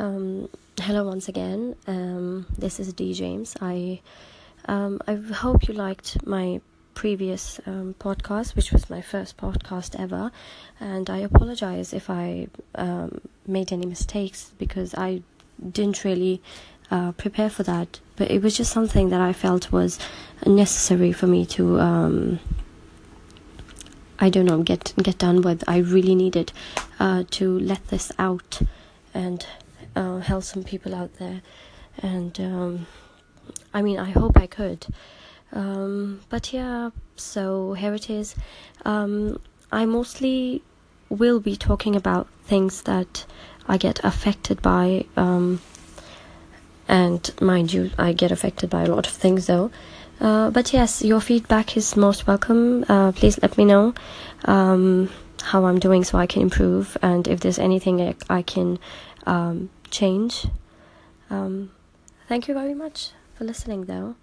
Um, hello once again. Um, this is D James. I um, I hope you liked my previous um, podcast, which was my first podcast ever, and I apologize if I um, made any mistakes because I didn't really uh, prepare for that. But it was just something that I felt was necessary for me to. Um, I don't know, get get done with. I really needed uh, to let this out and uh, help some people out there. And um, I mean, I hope I could. Um, but yeah, so here it is. Um, I mostly will be talking about things that I get affected by. Um, and mind you, I get affected by a lot of things though. Uh, but yes, your feedback is most welcome. Uh, please let me know um, how I'm doing so I can improve, and if there's anything I, I can um, change. Um, thank you very much for listening, though.